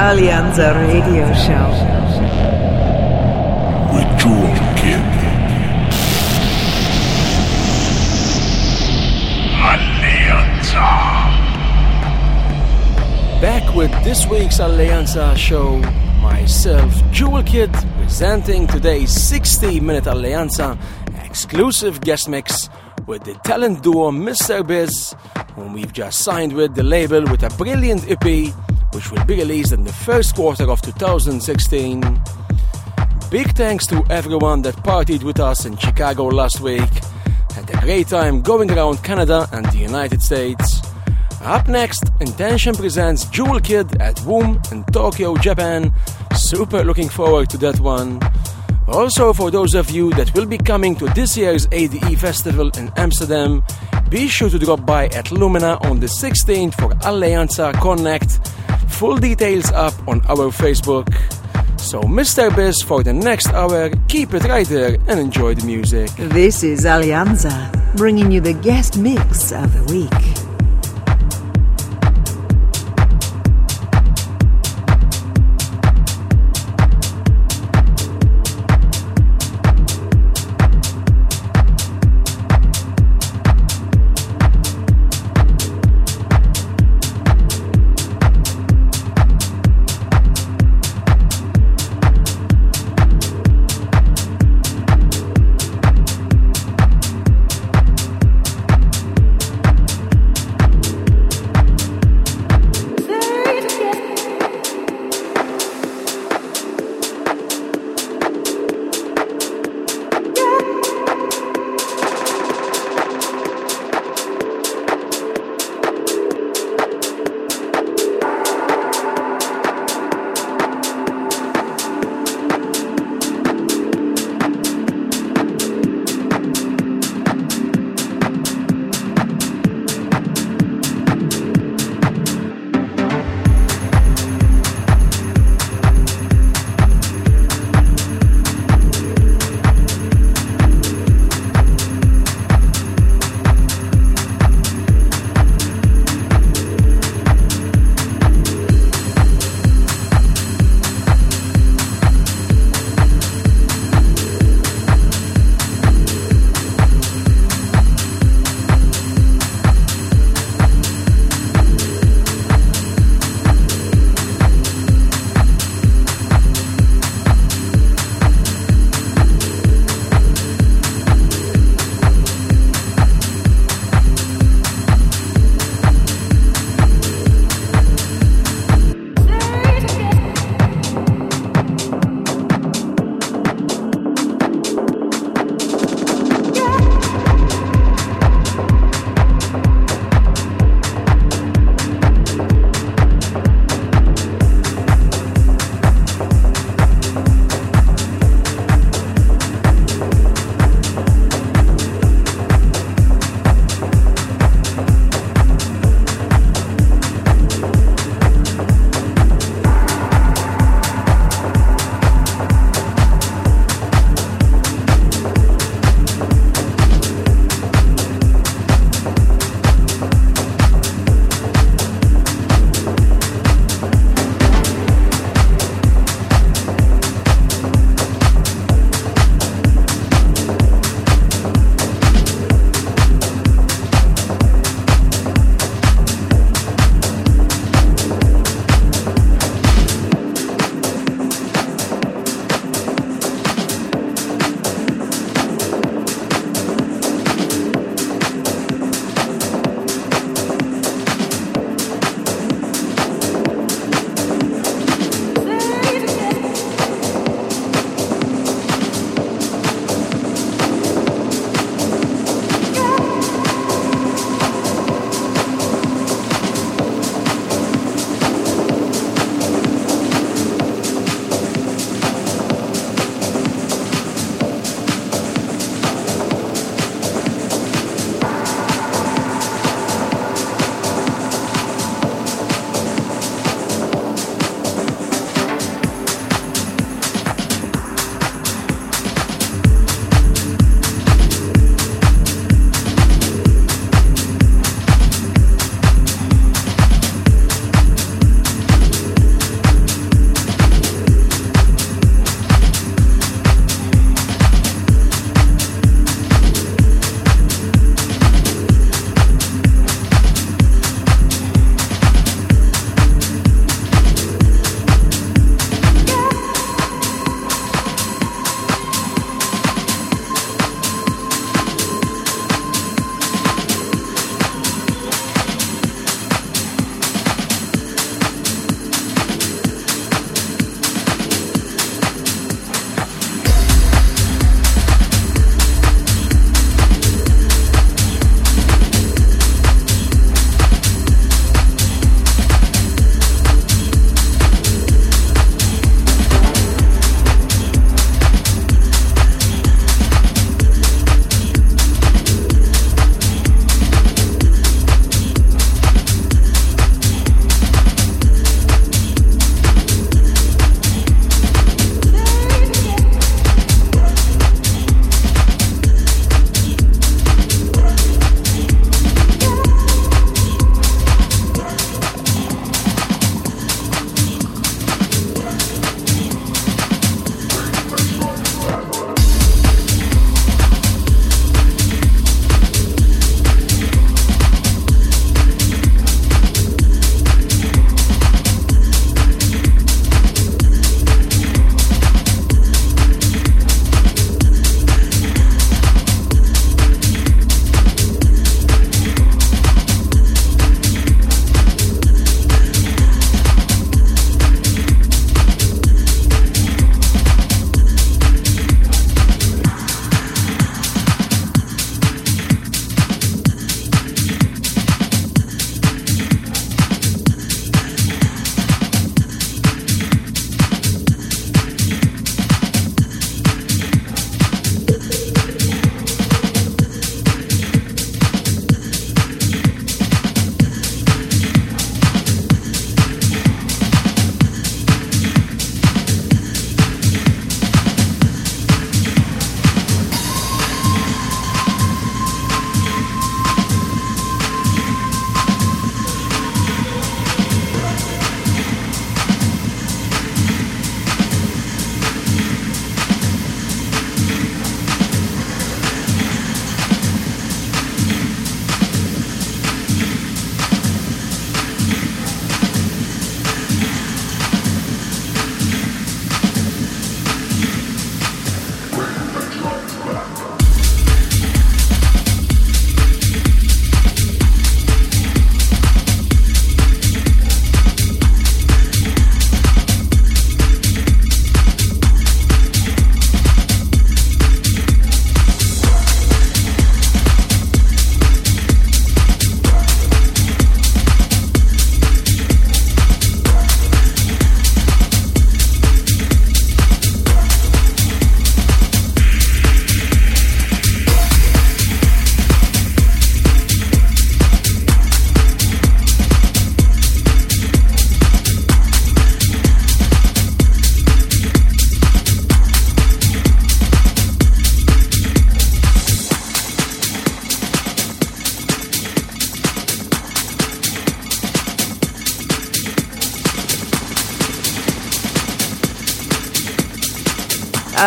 Alleanza Radio Show. With Jewel Kid. Alleanza. Back with this week's Alleanza show, myself, Jewel Kid, presenting today's 60 minute Alleanza exclusive guest mix with the talent duo Mr. Biz, whom we've just signed with the label with a brilliant EP which will be released in the first quarter of 2016. Big thanks to everyone that partied with us in Chicago last week. Had a great time going around Canada and the United States. Up next, Intention presents Jewel Kid at WOMB in Tokyo, Japan. Super looking forward to that one. Also, for those of you that will be coming to this year's ADE Festival in Amsterdam, be sure to drop by at Lumina on the 16th for Alleanza Connect. Full details up on our Facebook. So, Mr. Biz, for the next hour, keep it right there and enjoy the music. This is Alleanza, bringing you the guest mix of the week.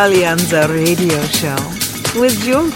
Alleanza Radio Show with Jewel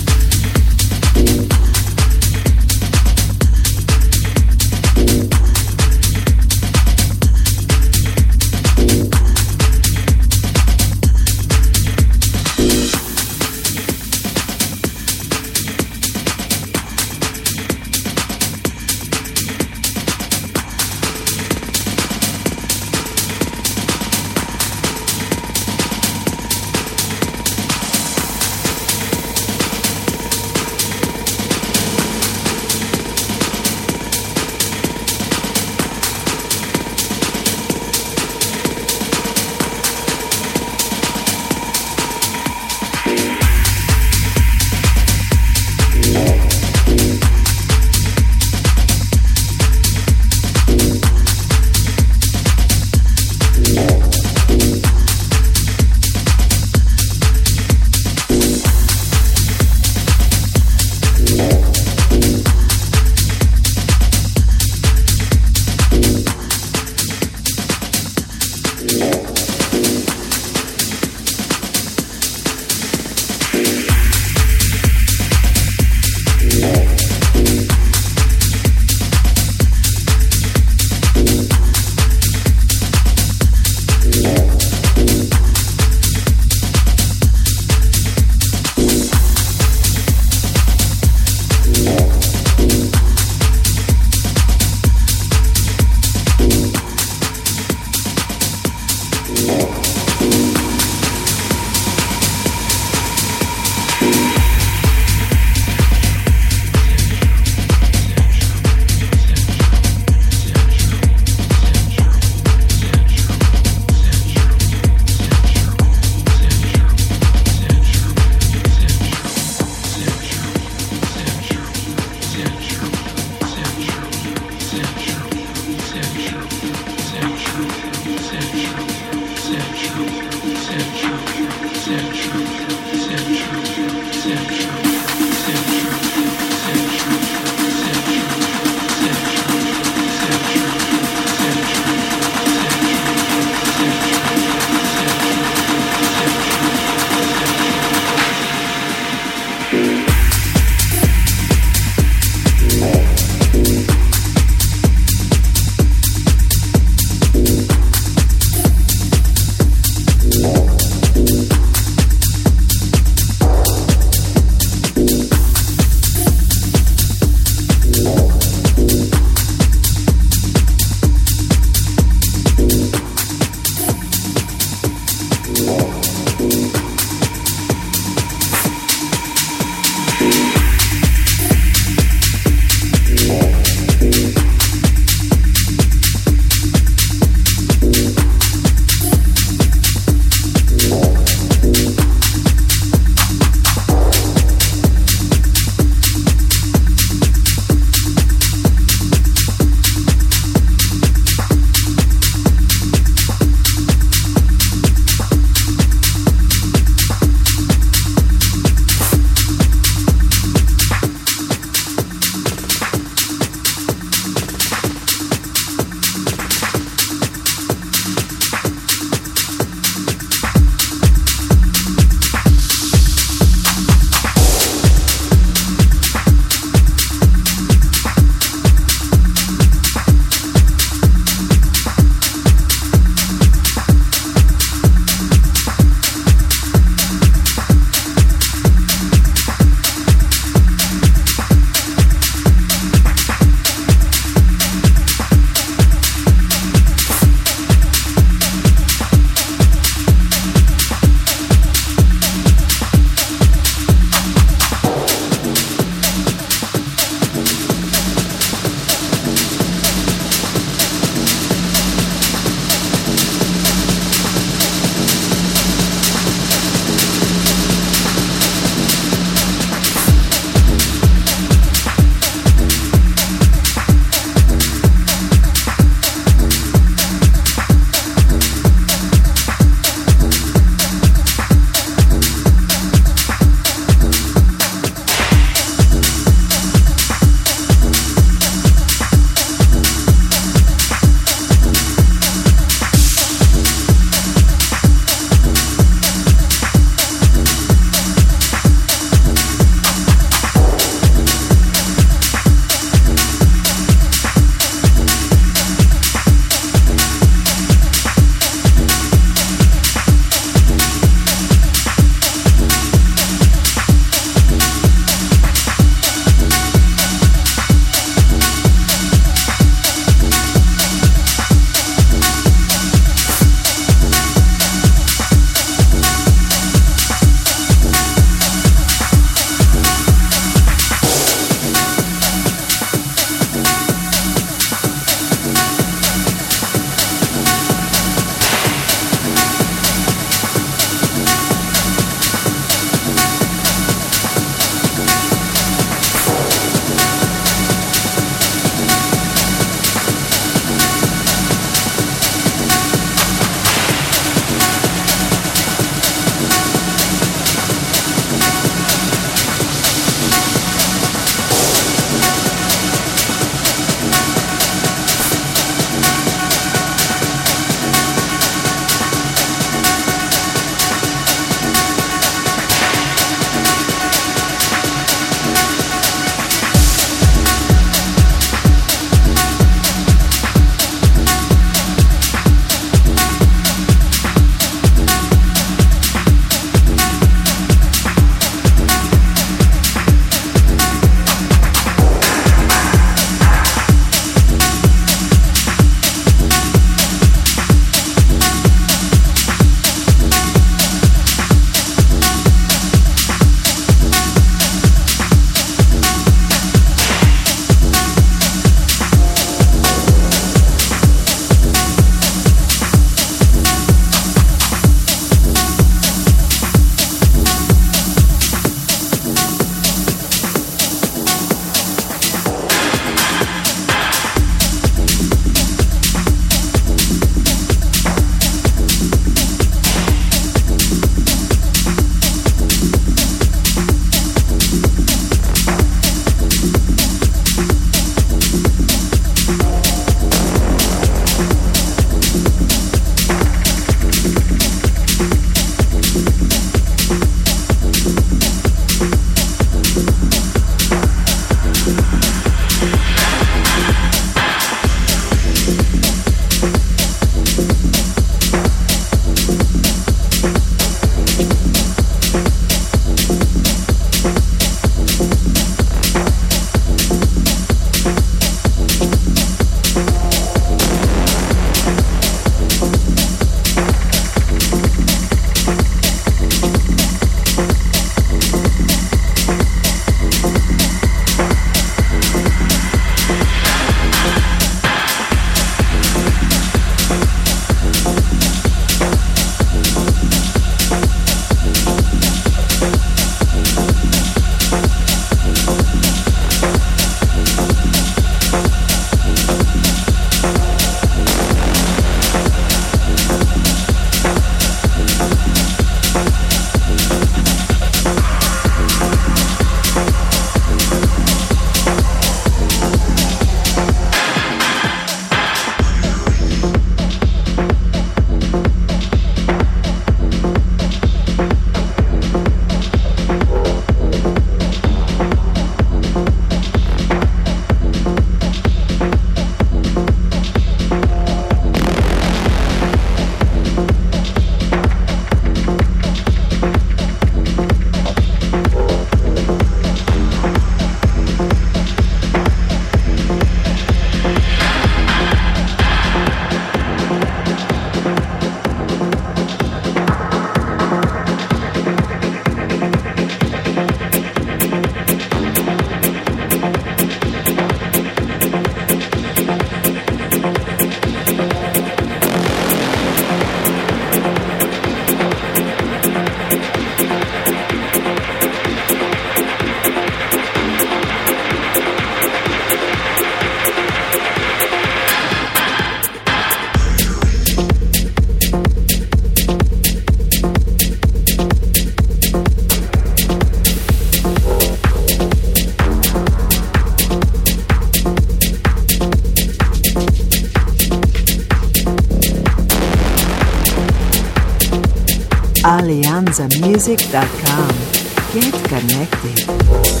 Kid. AlleanzaMusic.com. Get connected.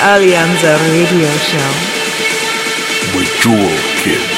Alleanza Radio Show. With Jewel Kid.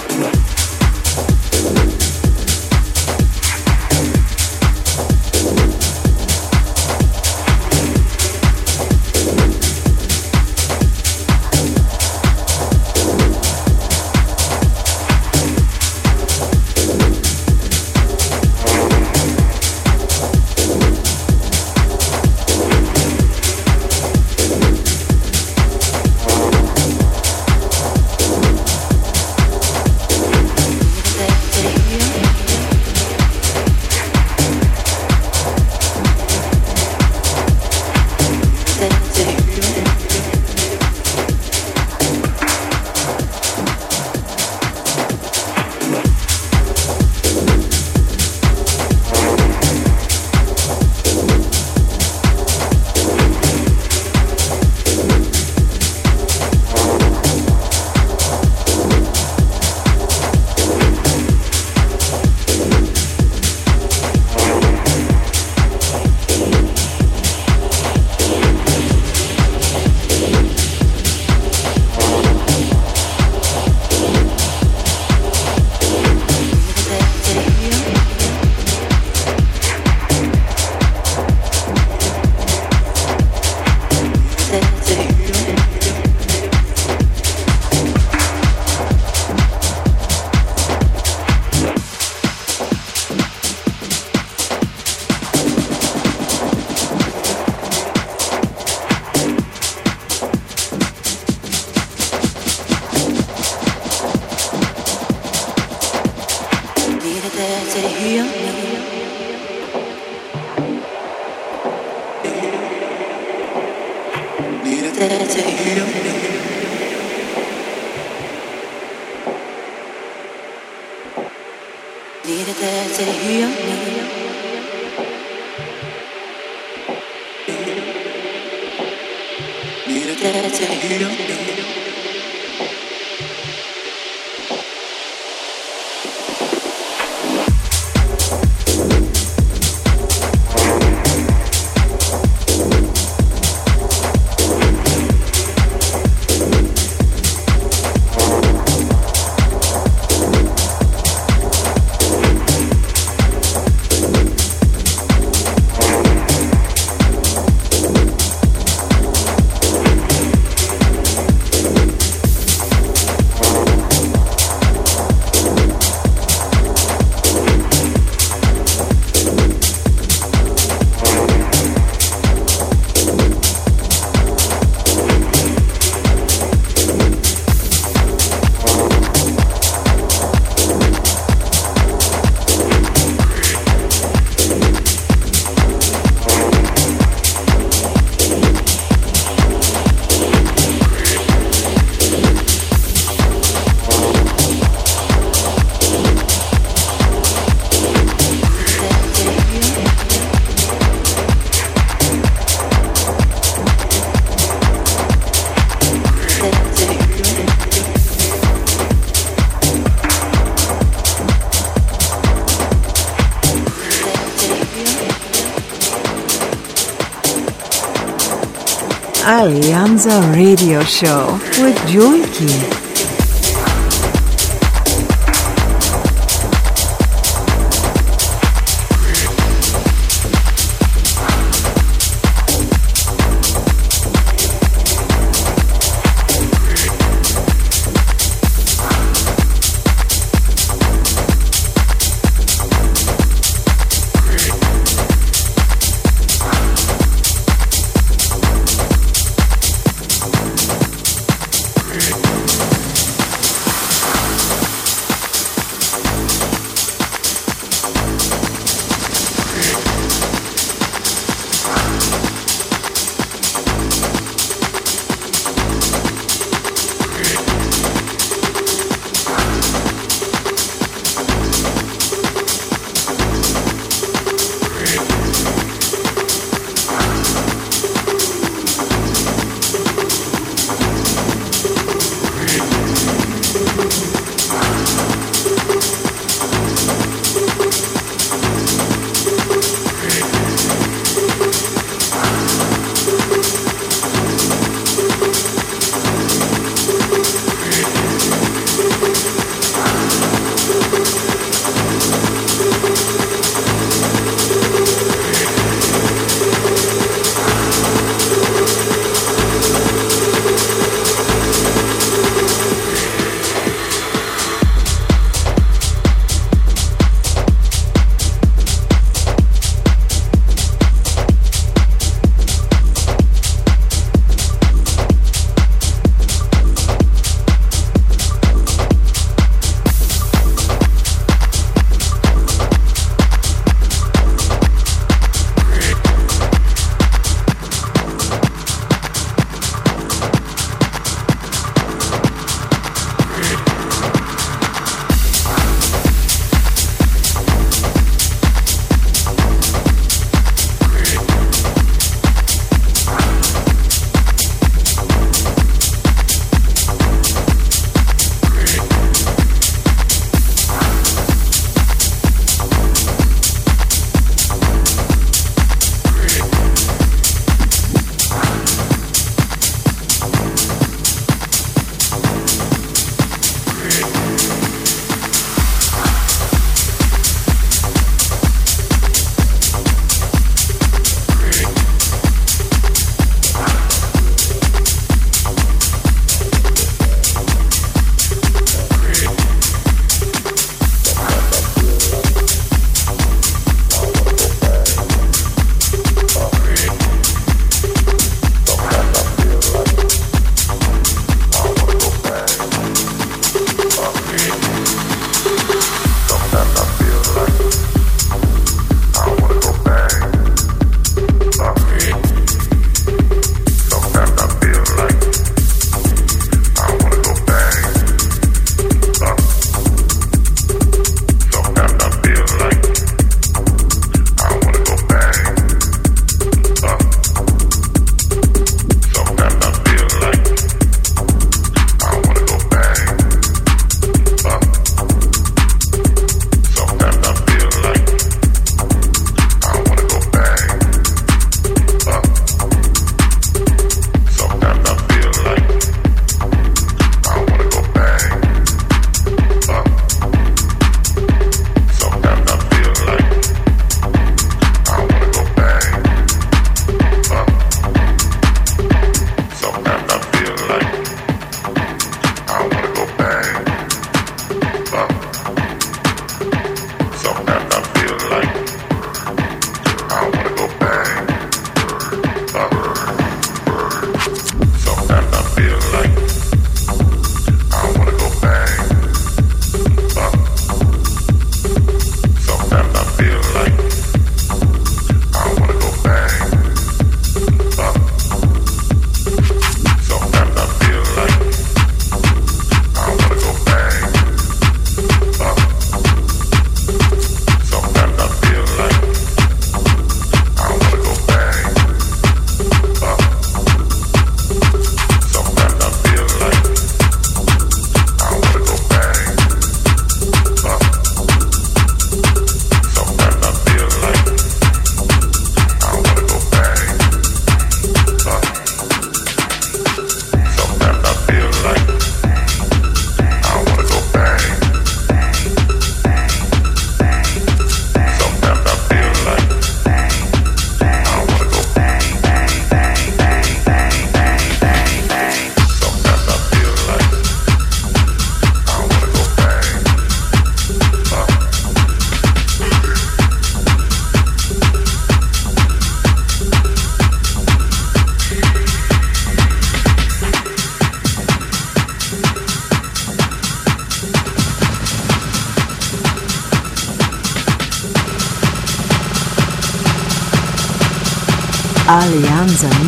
Radio Show with Jewel Kid.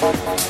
Thank